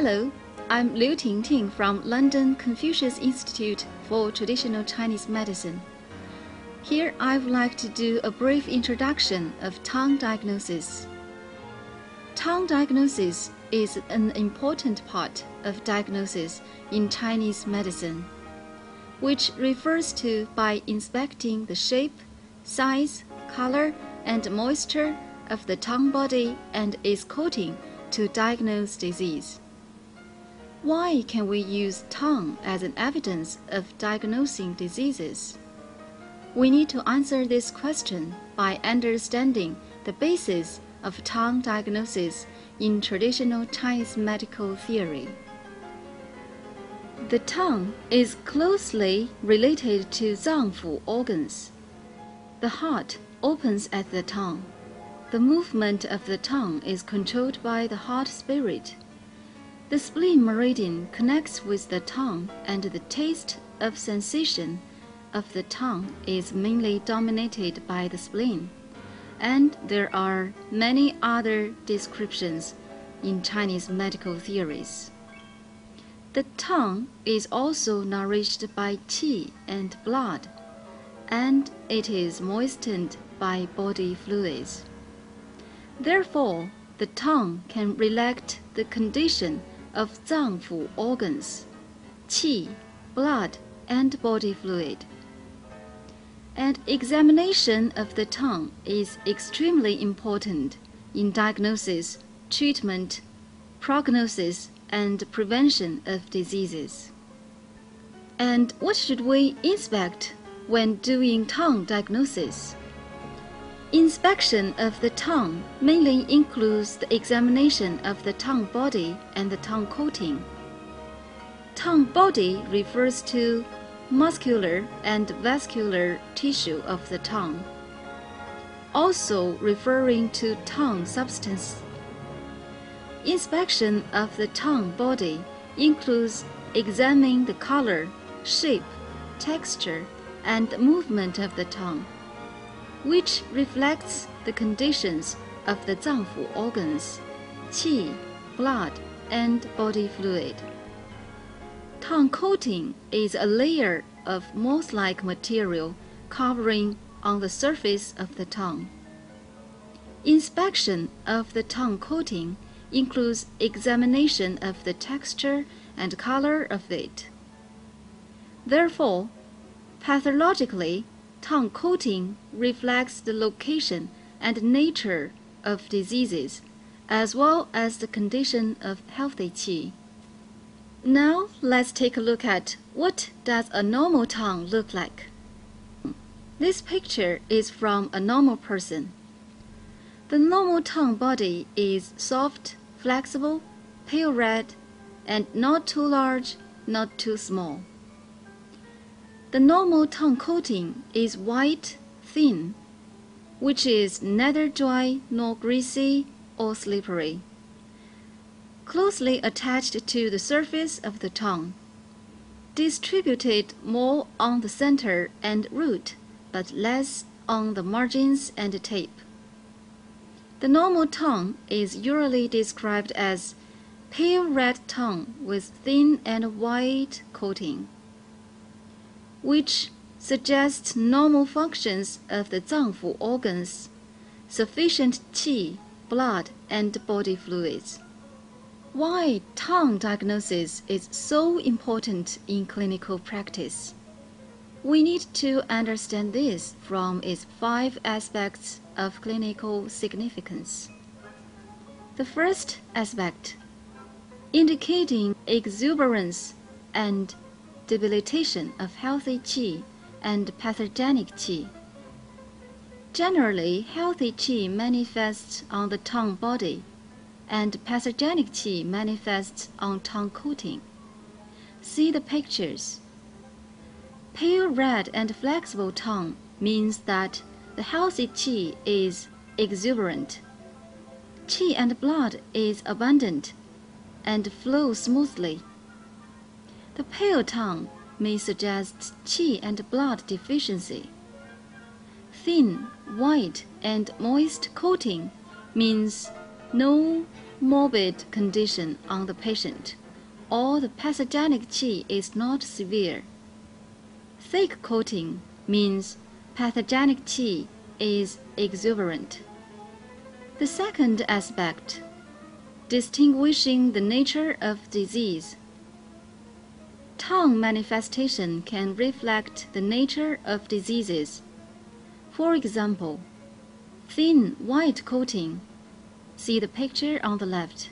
Hello, I'm Liu Tingting from London Confucius Institute for Traditional Chinese Medicine. Here I would like to do a brief introduction of tongue diagnosis. Tongue diagnosis is an important part of diagnosis in Chinese medicine, which refers to by inspecting the shape, size, color, and moisture of the tongue body and its coating to diagnose disease. Why can we use tongue as an evidence of diagnosing diseases? We need to answer this question by understanding the basis of tongue diagnosis in traditional Chinese medical theory. The tongue is closely related to Zangfu organs. The heart opens at the tongue. The movement of the tongue is controlled by the heart spirit. The spleen meridian connects with the tongue, and the taste of sensation of the tongue is mainly dominated by the spleen. And there are many other descriptions in Chinese medical theories. The tongue is also nourished by qi and blood, and it is moistened by body fluids. Therefore, the tongue can reflect the condition of Zangfu organs, qi, blood, and body fluid. And examination of the tongue is extremely important in diagnosis, treatment, prognosis, and prevention of diseases. And what should we inspect when doing tongue diagnosis? Inspection of the tongue mainly includes the examination of the tongue body and the tongue coating. Tongue body refers to muscular and vascular tissue of the tongue, also referring to tongue substance. Inspection of the tongue body includes examining the color, shape, texture, and movement of the tongue which reflects the conditions of the Zangfu organs, qi, blood, and body fluid. Tongue coating is a layer of moss-like material covering on the surface of the tongue. Inspection of the tongue coating includes examination of the texture and color of it. Therefore, pathologically, tongue coating reflects the location and nature of diseases, as well as the condition of healthy qi. Now let's take a look at what does a normal tongue look like. This picture is from a normal person. The normal tongue body is soft, flexible, pale red, and not too large, not too small. The normal tongue coating is white, thin, which is neither dry nor greasy or slippery, closely attached to the surface of the tongue, distributed more on the center and root, but less on the margins and tape. The normal tongue is usually described as pale red tongue with thin and white coating which suggests normal functions of the Zangfu organs, sufficient qi, blood, and body fluids. Why tongue diagnosis is so important in clinical practice? We need to understand this from its five aspects of clinical significance. The first aspect, indicating exuberance and debilitation of healthy qi and pathogenic qi. Generally, healthy qi manifests on the tongue body, and pathogenic qi manifests on tongue coating. See the pictures. Pale red and flexible tongue means that the healthy qi is exuberant. Qi and blood is abundant and flows smoothly. The pale tongue may suggest qi and blood deficiency. Thin, white, and moist coating means no morbid condition on the patient, or the pathogenic qi is not severe. Thick coating means pathogenic qi is exuberant. The second aspect, distinguishing the nature of disease. Tongue manifestation can reflect the nature of diseases. For example, thin white coating, see the picture on the left,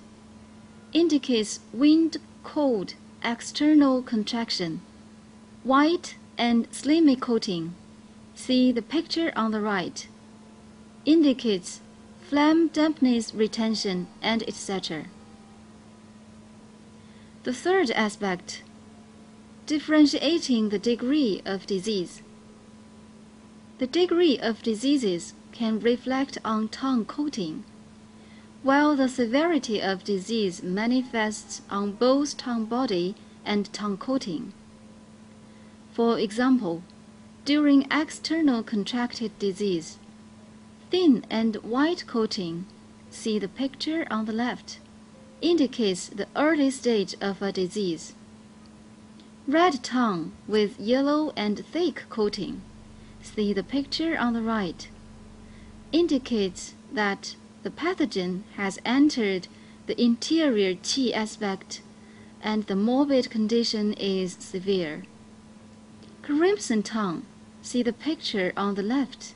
indicates wind cold external contraction. White and slimy coating, see the picture on the right, indicates phlegm dampness retention and etc. The third aspect, differentiating the degree of disease. The degree of diseases can reflect on tongue coating, while the severity of disease manifests on both tongue body and tongue coating. For example, during external contracted disease, thin and white coating, see the picture on the left, indicates the early stage of a disease. Red tongue with yellow and thick coating, see the picture on the right, indicates that the pathogen has entered the interior qi aspect and the morbid condition is severe. Crimson tongue, see the picture on the left,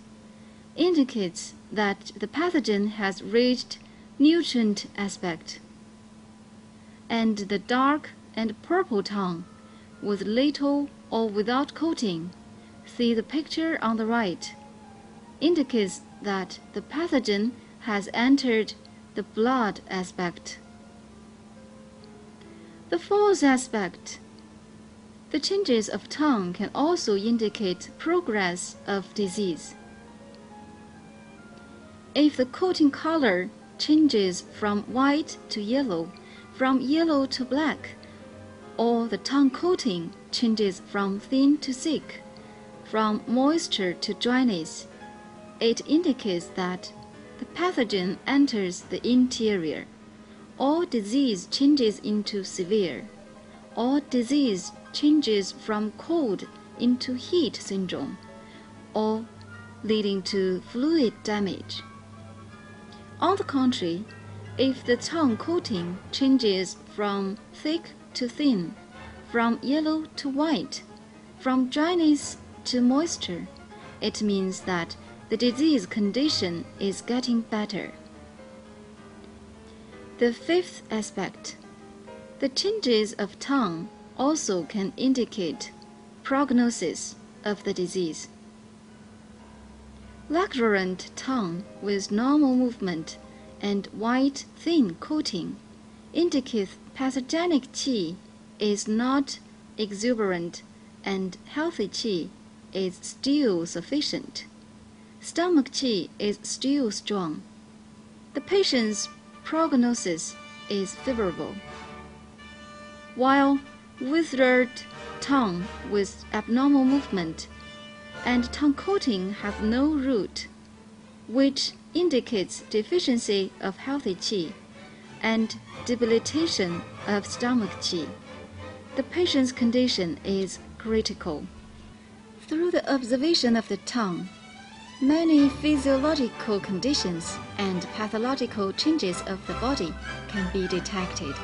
indicates that the pathogen has reached nutrient aspect. And the dark and purple tongue with little or without coating, see the picture on the right, indicates that the pathogen has entered the blood aspect. The fourth aspect. The changes of tongue can also indicate progress of disease. If the coating color changes from white to yellow, from yellow to black, or the tongue coating changes from thin to thick, from moisture to dryness, it indicates that the pathogen enters the interior, or disease changes into severe, or disease changes from cold into heat syndrome, or leading to fluid damage. On the contrary, if the tongue coating changes from thick to thin, from yellow to white, from dryness to moisture, it means that the disease condition is getting better. The fifth aspect, the changes of tongue also can indicate prognosis of the disease. Luxuriant tongue with normal movement and white thin coating indicates pathogenic qi is not exuberant and healthy qi is still sufficient. Stomach qi is still strong. The patient's prognosis is favorable. While withered tongue with abnormal movement and tongue coating have no root, which indicates deficiency of healthy qi and debilitation of stomach qi. The patient's condition is critical. Through the observation of the tongue, many physiological conditions and pathological changes of the body can be detected.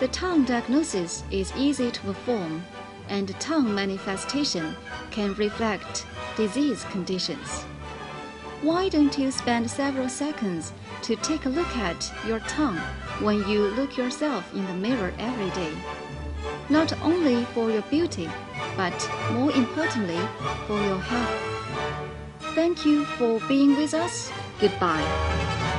The tongue diagnosis is easy to perform and tongue manifestation can reflect disease conditions. Why don't you spend several seconds to take a look at your tongue when you look yourself in the mirror every day? Not only for your beauty, but more importantly, for your health. Thank you for being with us. Goodbye.